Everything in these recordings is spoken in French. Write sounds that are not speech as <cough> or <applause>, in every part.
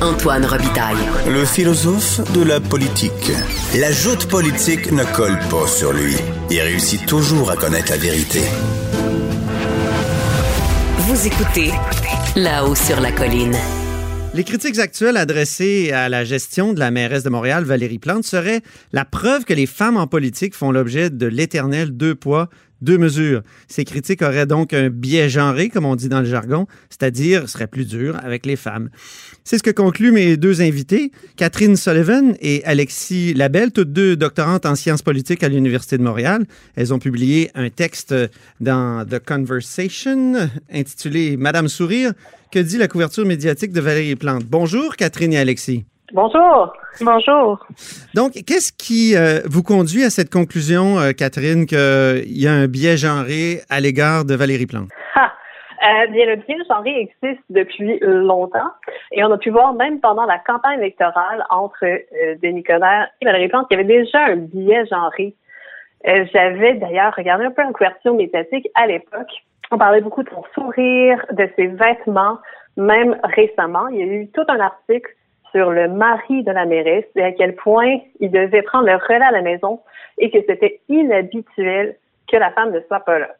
Antoine Robitaille. Le philosophe de la politique. La joute politique ne colle pas sur lui. Il réussit toujours à connaître la vérité. Vous écoutez là-haut sur la colline. Les critiques actuelles adressées à la gestion de la mairesse de Montréal, Valérie Plante, seraient la preuve que les femmes en politique font l'objet de l'éternel deux poids, deux mesures. Ces critiques auraient donc un biais genré, comme on dit dans le jargon, c'est-à-dire seraient plus dures avec les femmes. C'est ce que concluent mes deux invités, Catherine Sullivan et Alexis Labelle, toutes deux doctorantes en sciences politiques à l'Université de Montréal. Elles ont publié un texte dans The Conversation intitulé Madame Sourire. Que dit la couverture médiatique de Valérie Plante? Bonjour, Catherine et Alexis. Bonjour. Bonjour. Donc, qu'est-ce qui euh, vous conduit à cette conclusion, euh, Catherine, qu'il y a un biais genré à l'égard de Valérie Plante? Ah, euh, bien, le biais genré existe depuis longtemps et on a pu voir même pendant la campagne électorale entre Denis Coderre et Valérie Plante qu'il y avait déjà un biais genré. J'avais d'ailleurs regardé un peu en couverture médiatique à l'époque. On parlait beaucoup de son sourire, de ses vêtements. Même récemment, il y a eu tout un article sur le mari de la mairesse et à quel point il devait prendre le relais à la maison et que c'était inhabituel que la femme ne soit pas là.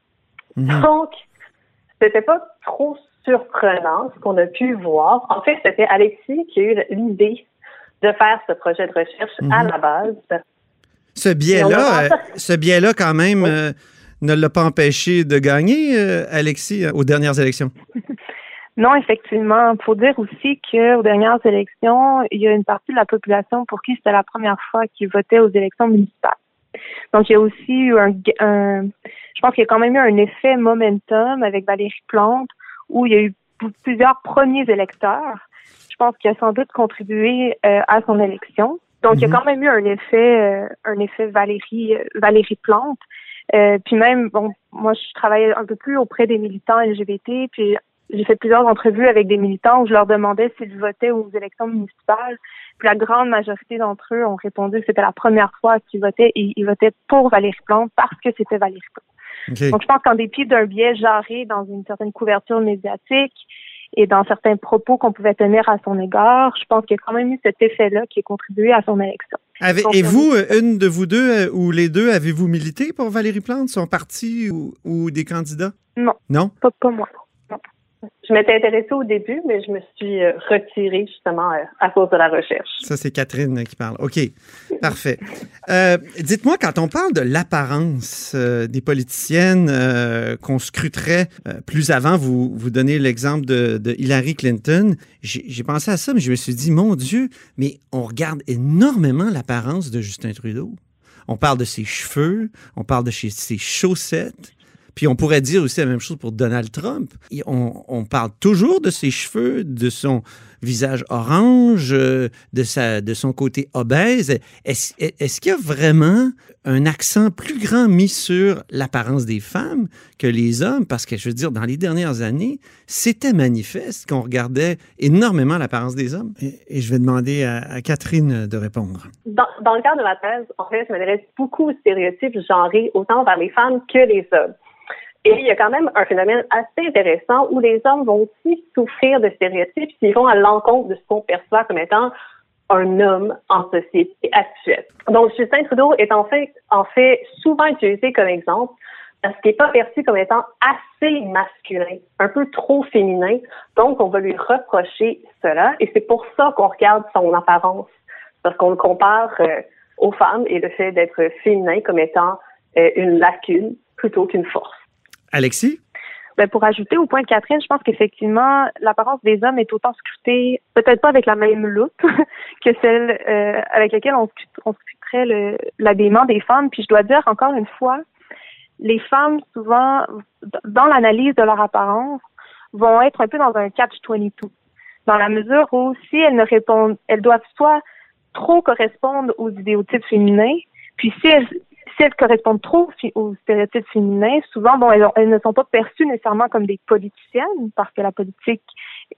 Mhm. Donc, c'était pas trop surprenant ce qu'on a pu voir. En fait, c'était Alexis qui a eu l'idée de faire ce projet de recherche à mhm. la base. Ce biais-là, euh, ce biais-là, quand même, euh, ne l'a pas empêché de gagner, euh, Alexis, aux dernières élections? <laughs> Non, effectivement. Faut dire aussi qu'aux dernières élections, il y a une partie de la population pour qui c'était la première fois qu'ils votaient aux élections municipales. Donc, il y a aussi eu un, je pense qu'il y a quand même eu un effet momentum avec Valérie Plante où il y a eu plusieurs premiers électeurs. Je pense qu'il a sans doute contribué euh, à son élection. Donc, il y a mhm. quand même eu un effet, euh, un effet Valérie, euh, Valérie Plante. puis même, bon, moi, je travaille un peu plus auprès des militants LGBT, puis j'ai fait plusieurs entrevues avec des militants où je leur demandais s'ils votaient aux élections municipales. Puis la grande majorité d'entre eux ont répondu que c'était la première fois qu'ils votaient et ils votaient pour Valérie Plante parce que c'était Valérie Plante. Donc je pense qu'en dépit d'un biais jarré dans une certaine couverture médiatique et dans certains propos qu'on pouvait tenir à son égard, je pense qu'il y a quand même eu cet effet-là qui a contribué à son élection. et vous, euh, une de vous deux euh, ou les deux, avez-vous milité pour Valérie Plante, son parti ou, des candidats? Non. Non? Pas, pas moi. Je m'étais intéressée au début, mais je me suis euh, retirée justement euh, à cause de la recherche. Ça, c'est Catherine qui parle. OK, parfait. Euh, dites-moi, quand on parle de l'apparence des politiciennes qu'on scruterait plus avant, vous, vous donnez l'exemple de, Hillary Clinton, j'ai pensé à ça, mais je me suis dit, mon Dieu, mais on regarde énormément l'apparence de Justin Trudeau. On parle de ses cheveux, on parle de ses chaussettes. Puis on pourrait dire aussi la même chose pour Donald Trump. On, parle toujours de ses cheveux, de son visage orange, euh, de, sa, de son côté obèse. Est-ce qu'il y a vraiment un accent plus grand mis sur l'apparence des femmes que les hommes? Parce que, je veux dire, dans les dernières années, c'était manifeste qu'on regardait énormément l'apparence des hommes. Et, je vais demander à, Catherine de répondre. Dans, dans, le cadre de ma thèse, en fait, je m'adresse beaucoup aux stéréotypes genrés, autant vers les femmes que les hommes. Et il y a quand même un phénomène assez intéressant où les hommes vont aussi souffrir de stéréotypes s'ils vont à l'encontre de ce qu'on perçoit comme étant un homme en société actuelle. Donc, Justin Trudeau est en fait, en fait souvent utilisé comme exemple parce qu'il n'est pas perçu comme étant assez masculin, un peu trop féminin. Donc, on va lui reprocher cela et c'est pour ça qu'on regarde son apparence, parce qu'on le compare euh, aux femmes et le fait d'être féminin comme étant euh, une lacune plutôt qu'une force. Alexis? Ben pour ajouter au point de Catherine, je pense qu'effectivement, l'apparence des hommes est autant scrutée, peut-être pas avec la même loupe <laughs> que celle euh, avec laquelle on, on scruterait l'habillement des femmes. Puis je dois dire encore une fois, les femmes, souvent, dans l'analyse de leur apparence, vont être un peu dans un catch-22. Dans la mesure où, si elles ne répondent, elles doivent soit trop correspondre aux idéotypes féminins, puis si elles, si elles correspondent trop aux stéréotypes féminins, souvent, bon, elles, ne sont pas perçues nécessairement comme des politiciennes, parce que la politique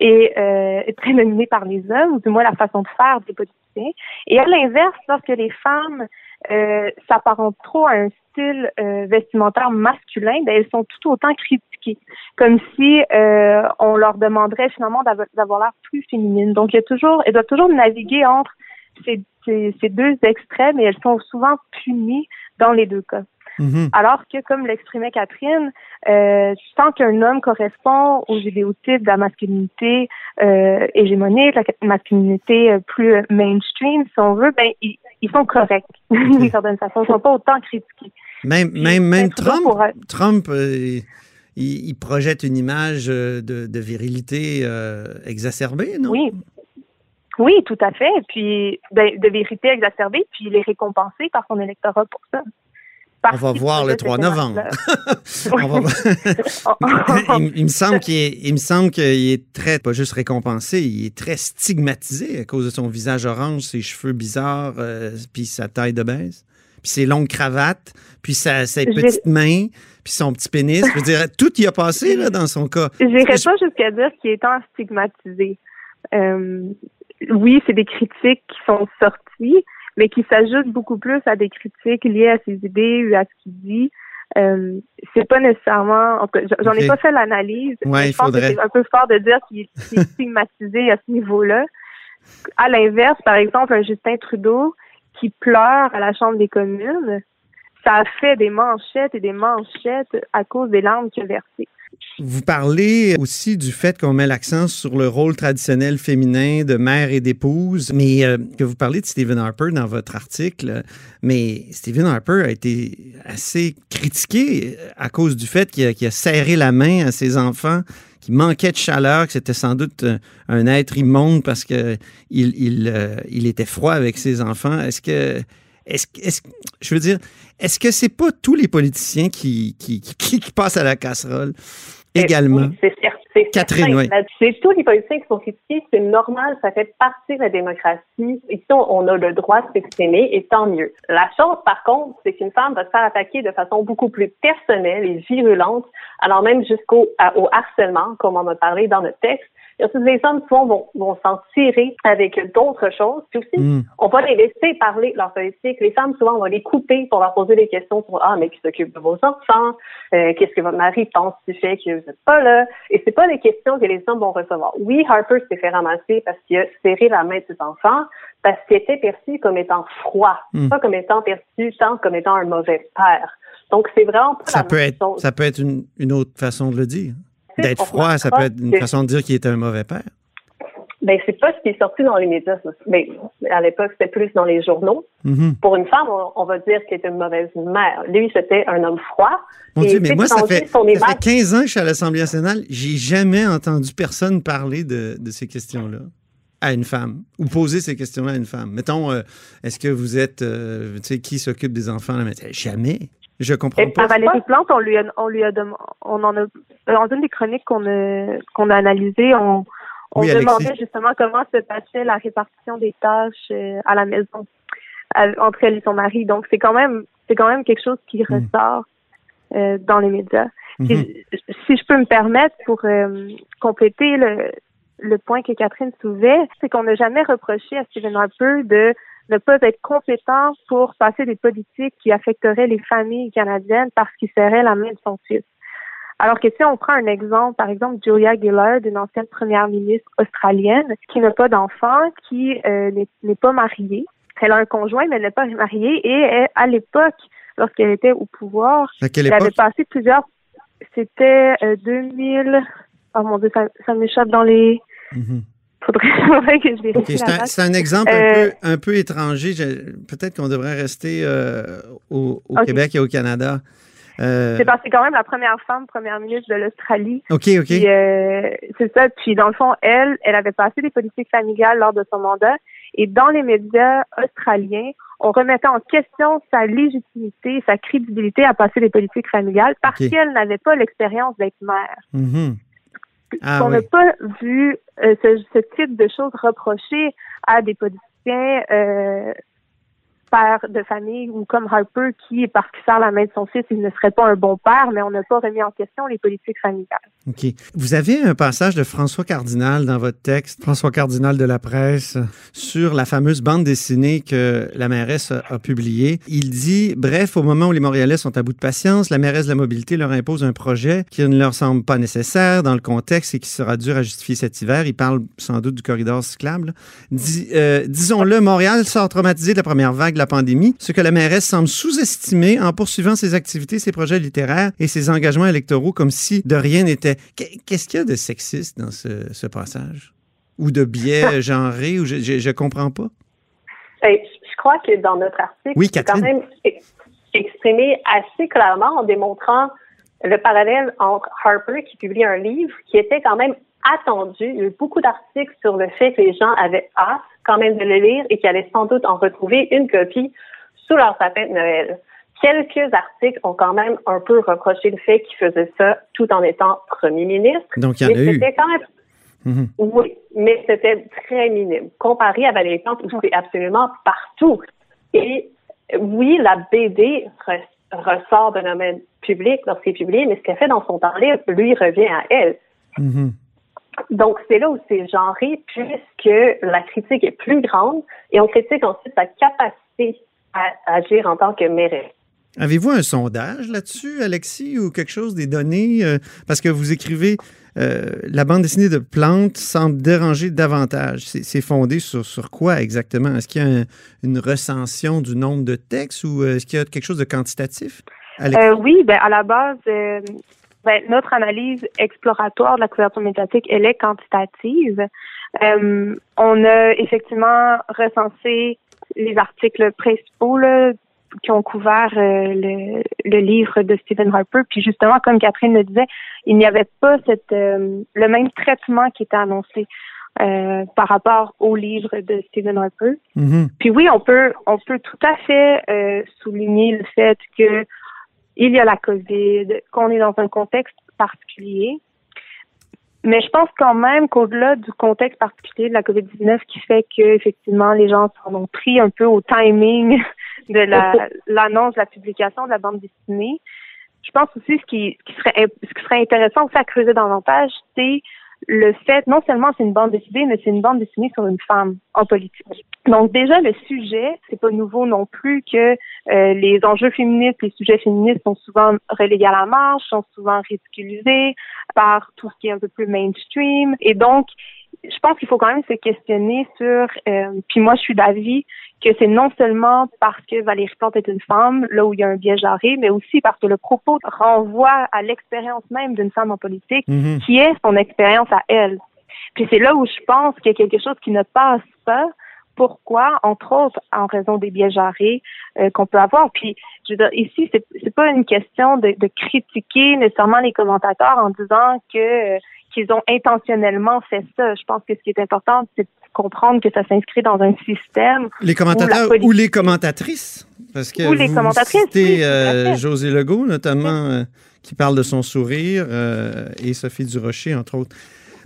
est, euh, est par les hommes, ou du moins la façon de faire des politiciens. Et à l'inverse, lorsque les femmes euh, s'apparentent trop à un style euh, vestimentaire masculin, ben, elles sont tout autant critiquées comme si euh, on leur demanderait finalement d'avoir l'air plus féminine. Donc, il y a toujours, elles doivent toujours naviguer entre ces, ces deux extrêmes et elles sont souvent punies dans les deux cas. Mm-hmm. Alors que, comme l'exprimait Catherine, euh, tant qu'un homme correspond aux idéotypes de la masculinité euh, hégémonique, la masculinité euh, plus mainstream, si on veut, ben ils, sont corrects <laughs> d'une certaine façon. Ils ne sont pas autant critiqués. Même, même, même Trump, Trump euh, il, projette une image de, de virilité exacerbée, non? Oui. Oui, tout à fait. Puis ben, de, de vérité exacerbée, puis il est récompensé par son électorat pour ça. On va voir le 3 novembre. <laughs> <laughs> il, me semble qu'il est, il me semble qu'il est très, pas juste récompensé, il est très stigmatisé à cause de son visage orange, ses cheveux bizarres, euh, puis sa taille de baisse, puis ses longues cravates, puis sa, ses petites mains, puis son petit pénis. Je veux dire, <laughs> tout y a passé là, dans son cas. J'irais pas jusqu'à dire qu'il est en stigmatisé. Euh, oui, c'est des critiques qui sont sorties, mais qui s'ajoute beaucoup plus à des critiques liées à ses idées ou à ce qu'il dit. Euh, c'est pas nécessairement. J'en ai pas fait l'analyse. Ouais, je pense que c'est un peu fort de dire qu'il est <laughs> stigmatisé à ce niveau-là. À l'inverse, par exemple, un Justin Trudeau qui pleure à la Chambre des communes, ça a fait des manchettes et des manchettes à cause des larmes qu'il a versées. Vous parlez aussi du fait qu'on met l'accent sur le rôle traditionnel féminin de mère et d'épouse, mais euh, que vous parlez de Stephen Harper dans votre article, mais Stephen Harper a été assez critiqué à cause du fait qu'il a, serré la main à ses enfants qui manquait de chaleur, que c'était sans doute euh, un être immonde parce qu'il il, euh, il, était froid avec ses enfants. Est-ce que, est-ce, est je veux dire, est-ce que c'est pas tous les politiciens qui, qui, qui, passent à la casserole également? c'est certain. Catherine, oui. C'est tous les politiciens qui sont critiqués, c'est normal, ça fait partie de la démocratie. Ici, on a le droit de s'exprimer et tant mieux. La chose, par contre, c'est qu'une femme va se faire attaquer de façon beaucoup plus personnelle et virulente, alors même jusqu'au au harcèlement, comme on a parlé dans le texte. Les hommes souvent vont, vont s'en tirer avec d'autres choses. Puis aussi, hmm. on va les laisser parler leur politique. Les femmes, souvent, on va les couper pour leur poser des questions sur Ah, mais qui s'occupe de vos enfants? Euh, qu'est-ce que votre mari pense du fait que vous n'êtes pas là? Et c'est pas des questions que les hommes vont recevoir. Oui, Harper s'est fait ramasser parce qu'il a serré la main de ses enfants, parce qu'il était perçu comme étant froid, hmm. pas comme étant perçu tant comme étant un mauvais père. Donc, c'est vraiment pas ça peut être, Ça peut être une, une autre façon de le dire. D'être froid, ça peut être une façon de dire qu'il est un mauvais père. Ben, c'est pas ce qui est sorti dans les médias. Mais à l'époque, c'était plus dans les journaux. Mm-hmm. Pour une femme, on, va dire qu'elle est une mauvaise mère. Lui, c'était un homme froid. Mon Dieu, mais moi, ça fait, ça fait 15 ans que je suis à l'Assemblée nationale. J'ai jamais entendu personne parler de, ces questions-là à une femme ou poser ces questions-là à une femme. Mettons, euh, est-ce que vous êtes, euh, tu sais, qui s'occupe des enfants? Là? jamais. Je comprends pas. À Valérie Plante, on lui a, on lui a, on en a, dans une des chroniques qu'on a, qu'on a analysées, on, on demandait justement comment se passait la répartition des tâches euh, à la maison entre elle et son mari. Donc c'est quand même, c'est quand même quelque chose qui hmm. ressort euh, dans les médias. Hmm. Si, je peux me permettre pour euh, compléter le, le point que Catherine soulevait, c'est qu'on n'a jamais reproché à Stephen Harper de ne pas être compétent pour passer des politiques qui affecteraient les familles canadiennes parce qu'il serrait la main de son fils. Alors que si on prend un exemple, par exemple Julia Gillard, une ancienne première ministre australienne, qui n'a pas d'enfant, qui euh, n'est pas mariée, elle a un conjoint mais elle n'est pas mariée et à l'époque, lorsqu'elle était au pouvoir, elle avait passé plusieurs, c'était 2000, euh, oh mon dieu, ça, m'échappe dans les, mm-hmm. <laughs> C'est un, exemple euh, un, peu, étranger. Peut-être qu'on devrait rester euh, au, Québec et au Canada. Euh, c'est parce que quand même la première femme première ministre de l'Australie. OK, OK. c'est ça. Puis dans le fond, elle, elle avait passé des politiques familiales lors de son mandat. Et dans les médias australiens, on remettait en question sa légitimité, sa crédibilité à passer des politiques familiales parce qu'elle n'avait pas l'expérience d'être mère. Mm-hmm. Ah on n'a pas vu euh, ce, type de choses reprochées à des politiciens euh, père de famille ou comme Harper qui, parce qu'il sert la main de son fils, il ne serait pas un bon père, mais on n'a pas remis en question les politiques familiales. OK. Vous avez un passage de François Cardinal dans votre texte, François Cardinal de la presse, sur la fameuse bande dessinée que la mairesse a, publiée. Il dit, bref, au moment où les Montréalais sont à bout de patience, la mairesse de la mobilité leur impose un projet qui ne leur semble pas nécessaire dans le contexte et qui sera dur à justifier cet hiver. Il parle sans doute du corridor cyclable. Euh, Disons-le, Montréal sort traumatisé de la première vague la pandémie, ce que la mairesse semble sous-estimer en poursuivant ses activités, ses projets littéraires et ses engagements électoraux comme si de rien n'était. Qu'est- Qu'est-ce qu'il y a de sexiste dans ce, ce passage? Ou de biais <laughs> genré? Ou je, je, je comprends pas. Ben, je crois que dans notre article, Oui, c'est quand même ex- exprimé assez clairement en démontrant le parallèle entre Harper, qui publie un livre qui était quand même attendu. Il y a eu beaucoup d'articles sur le fait que les gens avaient hâte quand même de le lire et qu'ils allaient sans doute en retrouver une copie sous leur sapin de Noël. Quelques articles ont quand même un peu reproché le fait qu'il faisait ça tout en étant premier ministre. Donc, il y en a eu. c'était quand même Mhm. oui, mais c'était très minime. Comparé à Valérie Plante, où c'est absolument partout. Et oui, la BD re- ressort d'un domaine public lorsqu'il est publié, mais ce qu'elle fait dans son temps libre, lui, revient à elle. Mhm. Donc, c'est là où c'est genré, puisque la critique est plus grande et on critique ensuite sa capacité à agir en tant que mairesse. Avez-vous un sondage là-dessus, Alexis, ou quelque chose des données? euh, parce que vous écrivez euh, la bande dessinée de Plante semble déranger davantage. C'est fondé sur, sur quoi exactement? Est-ce qu'il y a un- une recension du nombre de textes ou euh, est-ce qu'il y a quelque chose de quantitatif? Euh, oui, ben à la base, ben, notre analyse exploratoire de la couverture médiatique, elle est quantitative. Euh, on a effectivement recensé les articles principaux là, qui ont couvert euh, le, le livre de Stephen Harper. Puis justement, comme Catherine le disait, il n'y avait pas cette, euh, le même traitement qui était annoncé euh, par rapport au livre de Stephen Harper. Mhm. Puis oui, on peut on peut tout à fait euh, souligner le fait que il y a la COVID, qu'on est dans un contexte particulier. Mais je pense quand même qu'au-delà du contexte particulier de la COVID-19 qui fait que effectivement les gens s'en ont pris un peu au timing <laughs> de la l'annonce de la publication de la bande dessinée, je pense aussi ce qui, ce qui serait ce qui serait intéressant aussi à creuser davantage, c'est le fait, non seulement c'est une bande dessinée, mais c'est une bande dessinée sur une femme en politique. Donc déjà le sujet, c'est pas nouveau non plus que euh, les enjeux féministes, les sujets féministes sont souvent relégués à la marge, sont souvent ridiculisés par tout ce qui est un peu plus mainstream. Et donc, je pense qu'il faut quand même se questionner sur. euh, puis moi, je suis d'avis que c'est non seulement parce que Valérie Plante est une femme, là où il y a un biais genré, mais aussi parce que le propos renvoie à l'expérience même d'une femme en politique, Mhm. qui est son expérience à elle. Puis c'est là où je pense qu'il y a quelque chose qui ne passe pas. Pourquoi? Entre autres, en raison des biais genrés euh, qu'on peut avoir. Puis, je veux dire, ici, c'est c'est pas une question de, de critiquer nécessairement les commentateurs en disant que euh, qu'ils ont intentionnellement fait ça. Je pense que ce qui est important, c'est de comprendre que ça s'inscrit dans un système Les commentateurs politique. ou les commentatrices? Parce que Ou les commentatrices, citez oui, euh. José Legault, notamment, euh, qui parle de son sourire, euh, et Sophie Durocher, entre autres.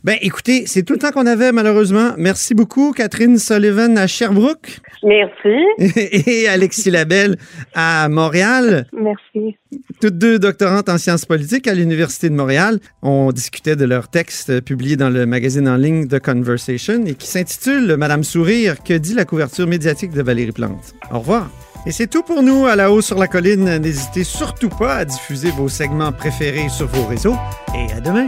Ben, écoutez, c'est tout le temps qu'on avait, malheureusement. Merci beaucoup, Catherine Sullivan à Sherbrooke Merci. <laughs> et Alexis Labelle à Montréal. Merci. Toutes deux doctorantes en sciences politiques à l'Université de Montréal. On discutait de leur texte publié dans le magazine en ligne The Conversation et qui s'intitule Madame Sourire, que dit la couverture médiatique de Valérie Plante. Au revoir. Et c'est tout pour nous à la haut sur la colline. N'hésitez surtout pas à diffuser vos segments préférés sur vos réseaux et à demain.